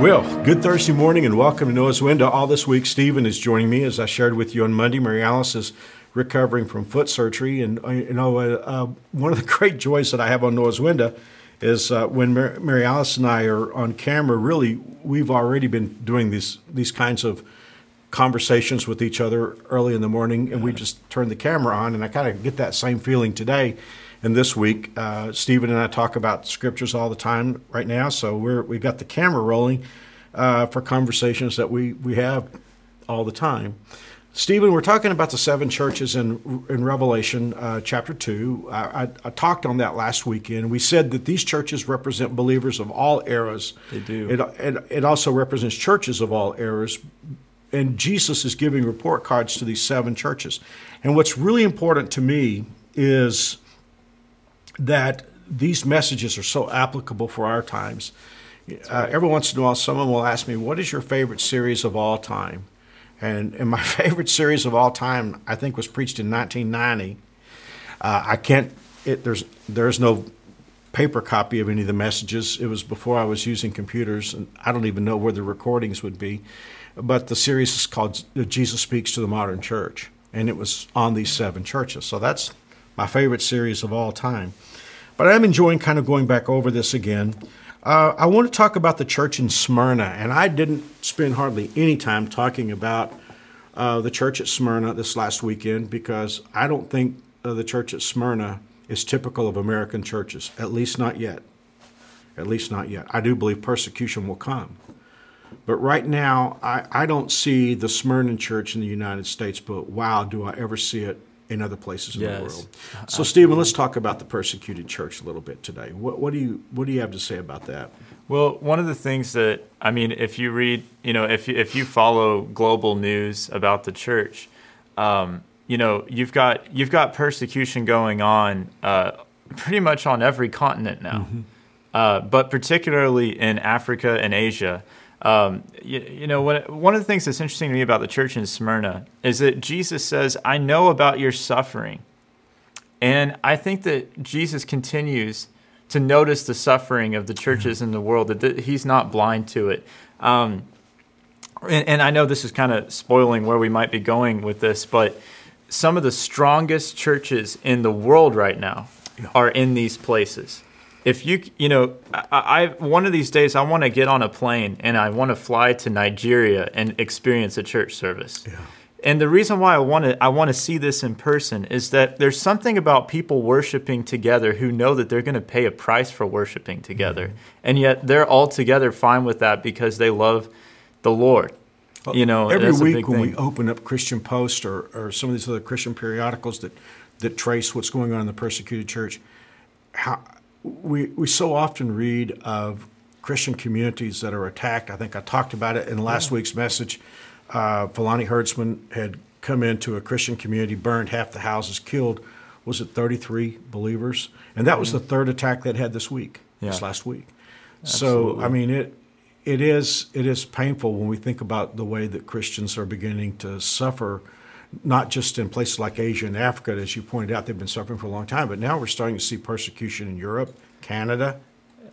Well, good Thursday morning and welcome to Noah's Window. All this week, Stephen is joining me as I shared with you on Monday. Mary Alice is recovering from foot surgery. And, uh, you know, uh, uh, one of the great joys that I have on Noah's Window is uh, when Mary, Mary Alice and I are on camera, really, we've already been doing these, these kinds of conversations with each other early in the morning, and we just turn the camera on, and I kind of get that same feeling today. And this week, uh, Stephen and I talk about scriptures all the time right now, so we're we've got the camera rolling uh, for conversations that we we have all the time. Stephen, we're talking about the seven churches in in Revelation uh, chapter two. I, I, I, talked on that last weekend. We said that these churches represent believers of all eras. They do. It, it, it also represents churches of all eras, and Jesus is giving report cards to these seven churches. And what's really important to me is that these messages are so applicable for our times. Uh, every once in a while, someone will ask me, What is your favorite series of all time? And, and my favorite series of all time, I think, was preached in 1990. Uh, I can't, it, there's, there's no paper copy of any of the messages. It was before I was using computers, and I don't even know where the recordings would be. But the series is called Jesus Speaks to the Modern Church, and it was on these seven churches. So that's my favorite series of all time. But I'm enjoying kind of going back over this again. Uh, I want to talk about the church in Smyrna, and I didn't spend hardly any time talking about uh, the church at Smyrna this last weekend because I don't think uh, the church at Smyrna is typical of American churches, at least not yet. At least not yet. I do believe persecution will come. But right now, I, I don't see the Smyrna church in the United States, but wow, do I ever see it in other places in yes, the world. So, absolutely. Stephen, let's talk about the persecuted church a little bit today. What, what, do you what do you have to say about that? Well, one of the things that I mean, if you read, you know, if you, if you follow global news about the church, um, you know, you've got you've got persecution going on uh, pretty much on every continent now, mm-hmm. uh, but particularly in Africa and Asia. Um, you, you, know, one of the things that's interesting to me about the church in Smyrna is that Jesus says, I know about your suffering. And I think that Jesus continues to notice the suffering of the churches in the world, that he's not blind to it. Um, and, and, I know this is kind of spoiling where we might be going with this, but some of the strongest churches in the world right now are in these places if you you know I, I, one of these days I want to get on a plane and I want to fly to Nigeria and experience a church service. Yeah. And the reason why I want to I want to see this in person is that there's something about people worshiping together who know that they're going to pay a price for worshiping together. Mm-hmm. And yet they're all together fine with that because they love the Lord. Well, you know, every week when thing. we open up Christian Post or, or some of these other Christian periodicals that that trace what's going on in the persecuted church, how we, we so often read of Christian communities that are attacked. I think I talked about it in last yeah. week's message. Uh, Fulani herdsmen had come into a Christian community, burned half the houses, killed, was it 33 believers? And that was the third attack they'd had this week, yeah. this last week. Absolutely. So, I mean, it, it, is, it is painful when we think about the way that Christians are beginning to suffer not just in places like Asia and Africa, as you pointed out, they've been suffering for a long time, but now we're starting to see persecution in Europe, Canada.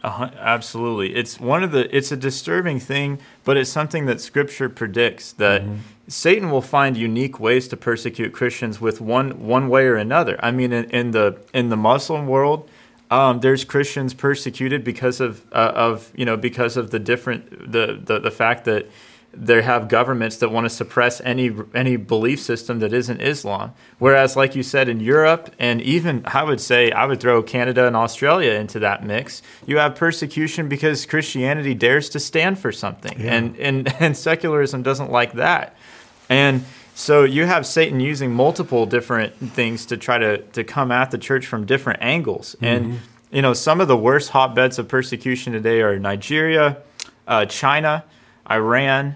Uh, absolutely, it's one of the. It's a disturbing thing, but it's something that Scripture predicts that mm-hmm. Satan will find unique ways to persecute Christians with one one way or another. I mean, in, in the in the Muslim world, um, there's Christians persecuted because of uh, of you know because of the different the the, the fact that they have governments that want to suppress any any belief system that isn't Islam. Whereas, like you said, in Europe and even I would say I would throw Canada and Australia into that mix. You have persecution because Christianity dares to stand for something, yeah. and, and and secularism doesn't like that. And so you have Satan using multiple different things to try to to come at the church from different angles. Mm-hmm. And you know, some of the worst hotbeds of persecution today are Nigeria, uh, China. Iran,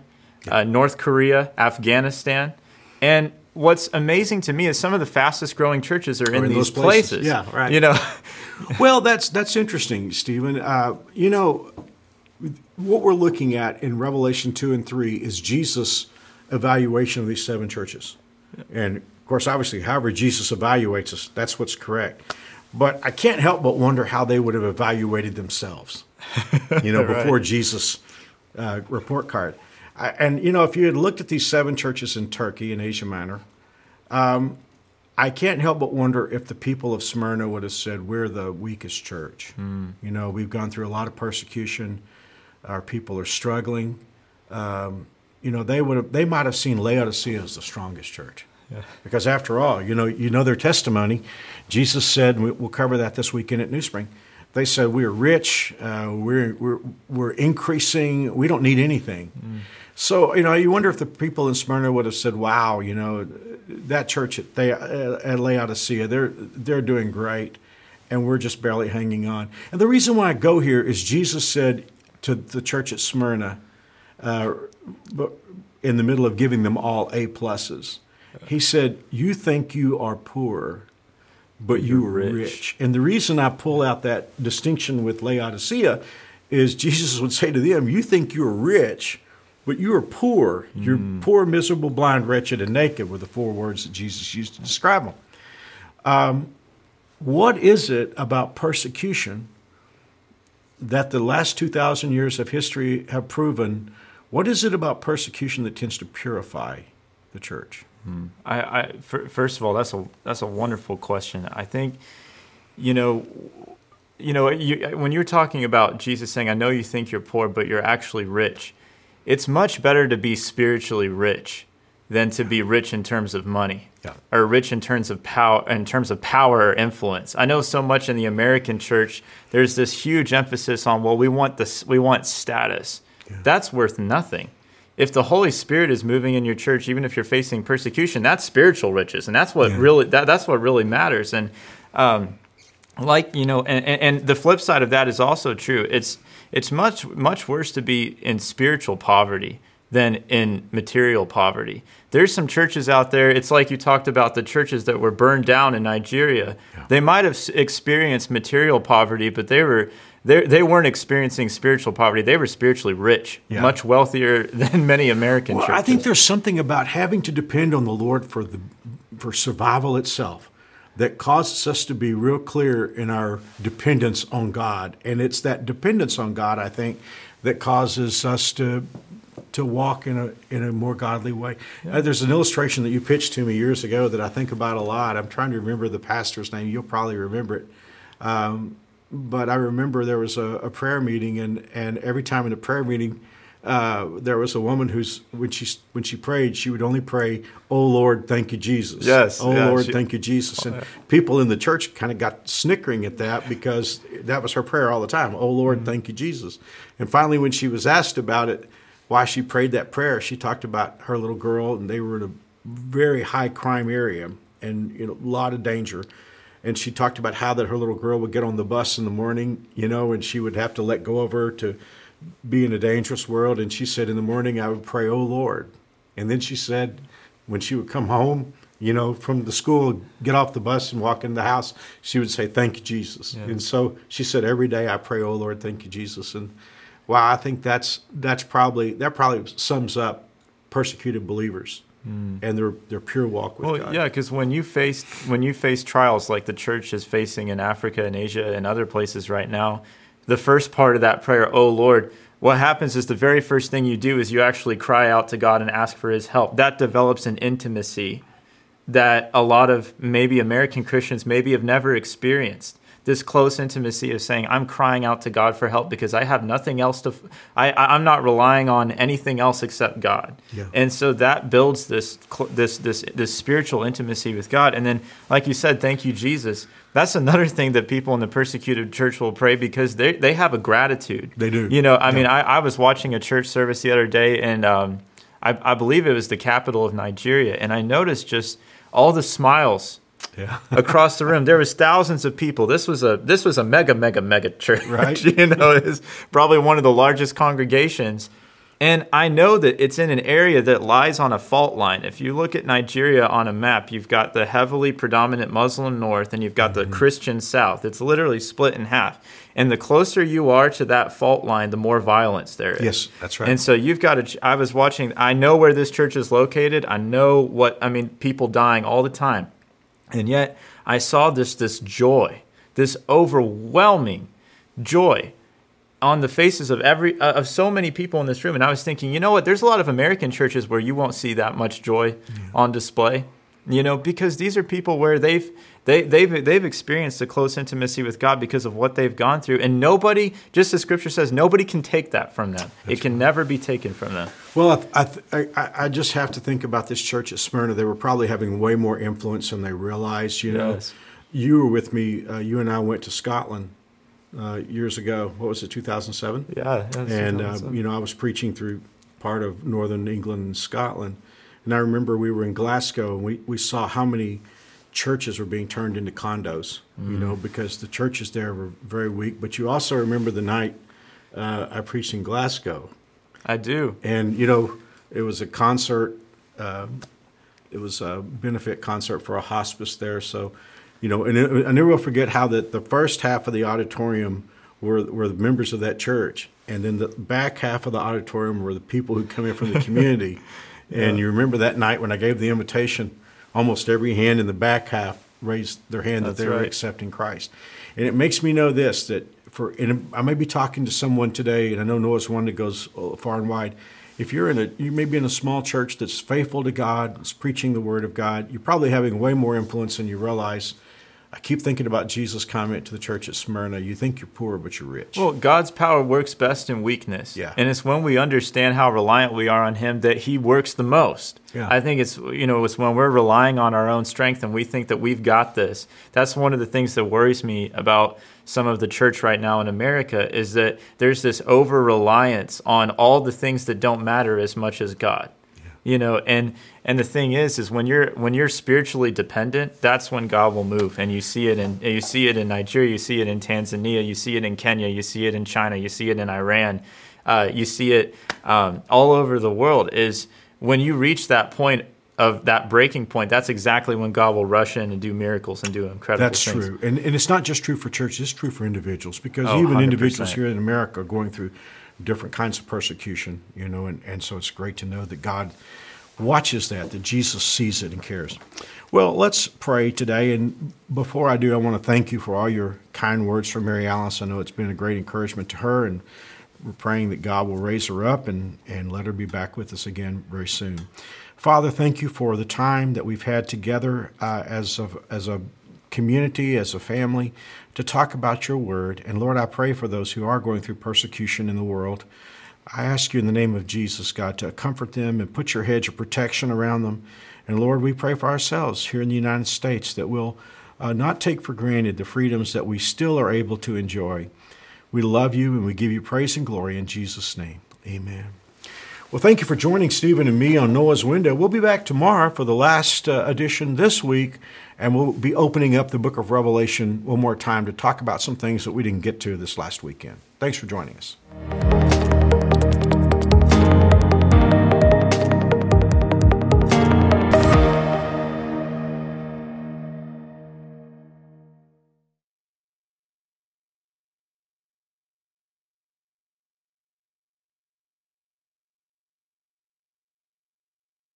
uh, North Korea, Afghanistan. And what's amazing to me is some of the fastest growing churches are in, in, these places. places. Yeah, right. You know, well, that's that's interesting, Stephen. Uh, you know, what we're looking at in Revelation two and three is Jesus' evaluation of these seven churches, and of course, obviously, however Jesus evaluates us, that's what's correct. But I can't help but wonder how they would have evaluated themselves. You know, right. before Jesus uh, report card. I, and you know, if you had looked at these seven churches in Turkey and Asia Minor, um, I can't help but wonder if the people of Smyrna would have said, "We're the weakest church." Mm. You know, we've gone through a lot of persecution. Our people are struggling. Um, you know, they would have, they might have seen Laodicea as the strongest church. Yeah. Because after all, you know, you know their testimony. Jesus said, we'll cover that this weekend at New Spring. They said we're rich, uh, we're, we're we're increasing, we don't need anything. Mm. So you know, you wonder if the people in Smyrna would have said, "Wow, you know, that church at, they, at Laodicea, they're they're doing great, and we're just barely hanging on." And the reason why I go here is Jesus said to the church at Smyrna, uh, in the middle of giving them all A pluses, he said, "You think you are poor." But you are rich. rich. And the reason I pull out that distinction with Laodicea is Jesus would say to them, You think you're rich, but you are poor. You're mm. poor, miserable, blind, wretched, and naked were the four words that Jesus used to describe them. Um, what is it about persecution that the last 2,000 years of history have proven? What is it about persecution that tends to purify the church? Hmm. I, I first of all, that's a that's a wonderful question. I think, you know, you know, you, when you're talking about Jesus saying, "I know you think you're poor, but you're actually rich," it's much better to be spiritually rich than to be rich in terms of money yeah. or rich in terms of power in terms of power or influence. I know so much in the American church there's this huge emphasis on well we want this we want status. Yeah. That's worth nothing. If the Holy Spirit is moving in your church even if you're facing persecution, that's spiritual riches and that's what yeah. really that, that's what really matters and um, like you know and, and the flip side of that is also true. It's it's much much worse to be in spiritual poverty than in material poverty. There's some churches out there. It's like you talked about the churches that were burned down in Nigeria. Yeah. They might have experienced material poverty, but they were they they weren't experiencing spiritual poverty. They were spiritually rich, yeah. much wealthier than many American well, churches. I think there's something about having to depend on the Lord for the for survival itself that causes us to be real clear in our dependence on God. And it's that dependence on God, I think, that causes us to to walk in a in a more godly way. Yeah. Uh, there's an illustration that you pitched to me years ago that I think about a lot. I'm trying to remember the pastor's name. You'll probably remember it. Um, but I remember there was a, a, prayer meeting, and, and every time in a prayer meeting, uh, there was a woman who's when she when she prayed, she would only pray, "Oh Lord, thank you, Jesus." Yes. Oh yeah, Lord, she, thank you, Jesus. And oh, yeah. people in the church kind of got snickering at that because that was her prayer all the time. Oh Lord, mm-hmm. thank you, Jesus. And finally, when she was asked about it, why she prayed that prayer, she talked about her little girl, and they were in a very high crime area and you know, a lot of danger and she talked about how that her little girl would get on the bus in the morning, you know, and she would have to let go of her to be in a dangerous world. And she said, in the morning, I would pray, Oh Lord. And then she said, when she would come home, you know, from the school, get off the bus and walk in the house, she would say, Thank you, Jesus. Yeah. And so she said, Every day I pray, Oh Lord, thank you, Jesus. And wow, I think that's that's probably that probably sums up persecuted believers. Mm. and their their pure walk with well, God. Yeah, because when you face when you face trials like the church is facing in Africa and Asia and other places right now, the first part of that prayer, oh Lord, what happens is the very first thing you do is you actually cry out to God and ask for his help. That develops an intimacy that a lot of maybe American Christians maybe have never experienced this close intimacy of saying i'm crying out to god for help because i have nothing else to i i'm not relying on anything else except god. Yeah. and so that builds this this this this spiritual intimacy with god. And then like you said thank you jesus. That's another thing that people in the persecuted church will pray because they they have a gratitude. They do. You know i yeah. mean I, I was watching a church service the other day and um, I, I believe it was the capital of nigeria. And i noticed just all the smiles yeah. across the room. There was thousands of people. This was a this was a mega mega mega church. Right. you know, it's probably one of the largest congregations. And I know that it's in an area that lies on a fault line. If you look at Nigeria on a map, you've got the heavily predominant Muslim north and you've got mm-hmm. the Christian south. It's literally split in half. And the closer you are to that fault line, the more violence there is. Yes, that's right. And so you've got to. I was watching, I know where this church is located. I know what, I mean, people dying all the time. And yet I saw this this joy, this overwhelming joy on the faces of every uh, of so many people in this room. And i was thinking you know what? There's a lot of american churches where you won't see that much joy yeah. on display you know because these are people where they've they, they've they've experienced a close intimacy with god because of what they've gone through and nobody just as scripture says nobody can take that from them That's it can right. never be taken from them well I, I, I, just have to think about this church at smyrna they were probably having way more influence than they realized you know yes. you were with me uh, you and i went to scotland uh, years ago. What was it, 2007? Yeah. and, uh, you know, I was preaching through part of northern England and Scotland. And I remember we were in Glasgow and we, we saw how many churches were being turned into condos, mm. you know, because the churches there were very weak. But you also remember the night uh, I preached in Glasgow. I do. And, you know, it was a concert. Uh, it was a benefit concert for a hospice there. So you know, and it, I never will forget how that the first half of the auditorium were were the members of that church, and then the back half of the auditorium were the people who come in from the community. And you remember that night when I gave the invitation, almost every hand in the back half raised their hand That's that they right. were accepting Christ. And it makes me know this that for and I may be talking to someone today, and I know Noah's one that goes uh, far and wide. If you're in a, you may be in a small church that's faithful to God, that's preaching the Word of God. You're probably having way more influence than you realize I keep thinking about Jesus' comment to the church at Smyrna you think you're poor, but you're rich. Well, God's power works best in weakness. Yeah. And it's when we understand how reliant we are on Him that He works the most. Yeah. I think it's, you know, it's when we're relying on our own strength and we think that we've got this. That's one of the things that worries me about some of the church right now in America is that there's this over reliance on all the things that don't matter as much as God you know and and the thing is is when you're when you're spiritually dependent that's when god will move and you see it in you see it in nigeria you see it in tanzania you see it in kenya you see it in china you see it in iran uh, you see it um, all over the world is when you reach that point of that breaking point, that's exactly when God will rush in and do miracles and do incredible things. that's things. true. And, and it's not just true for churches, it's true for individuals because oh, even 100%. individuals here in America are going through different kinds of persecution, you know, and, and so it's great to know that God watches that, that Jesus sees it and cares. Well, let's pray today. And before I do, I want to thank you for all your kind words for Mary Alice. I know it's been a great encouragement to her, and we're praying that God will raise her up and, and let her be back with us again very soon. Father, thank you for the time that we've had together uh, as, a, as a community, as a family, to talk about your word. And Lord, I pray for those who are going through persecution in the world. I ask you in the name of Jesus, God, to comfort them and put your hedge of protection around them. And Lord, we pray for ourselves here in the United States that we'll uh, not take for granted the freedoms that we still are able to enjoy. We love you and we give you praise and glory in Jesus' name. Amen. Well, thank you for joining Stephen and me on Noah's Window. We'll be back tomorrow for the last uh, edition this week, and we'll be opening up the book of Revelation one more time to talk about some things that we didn't get to this last weekend. Thanks for joining us.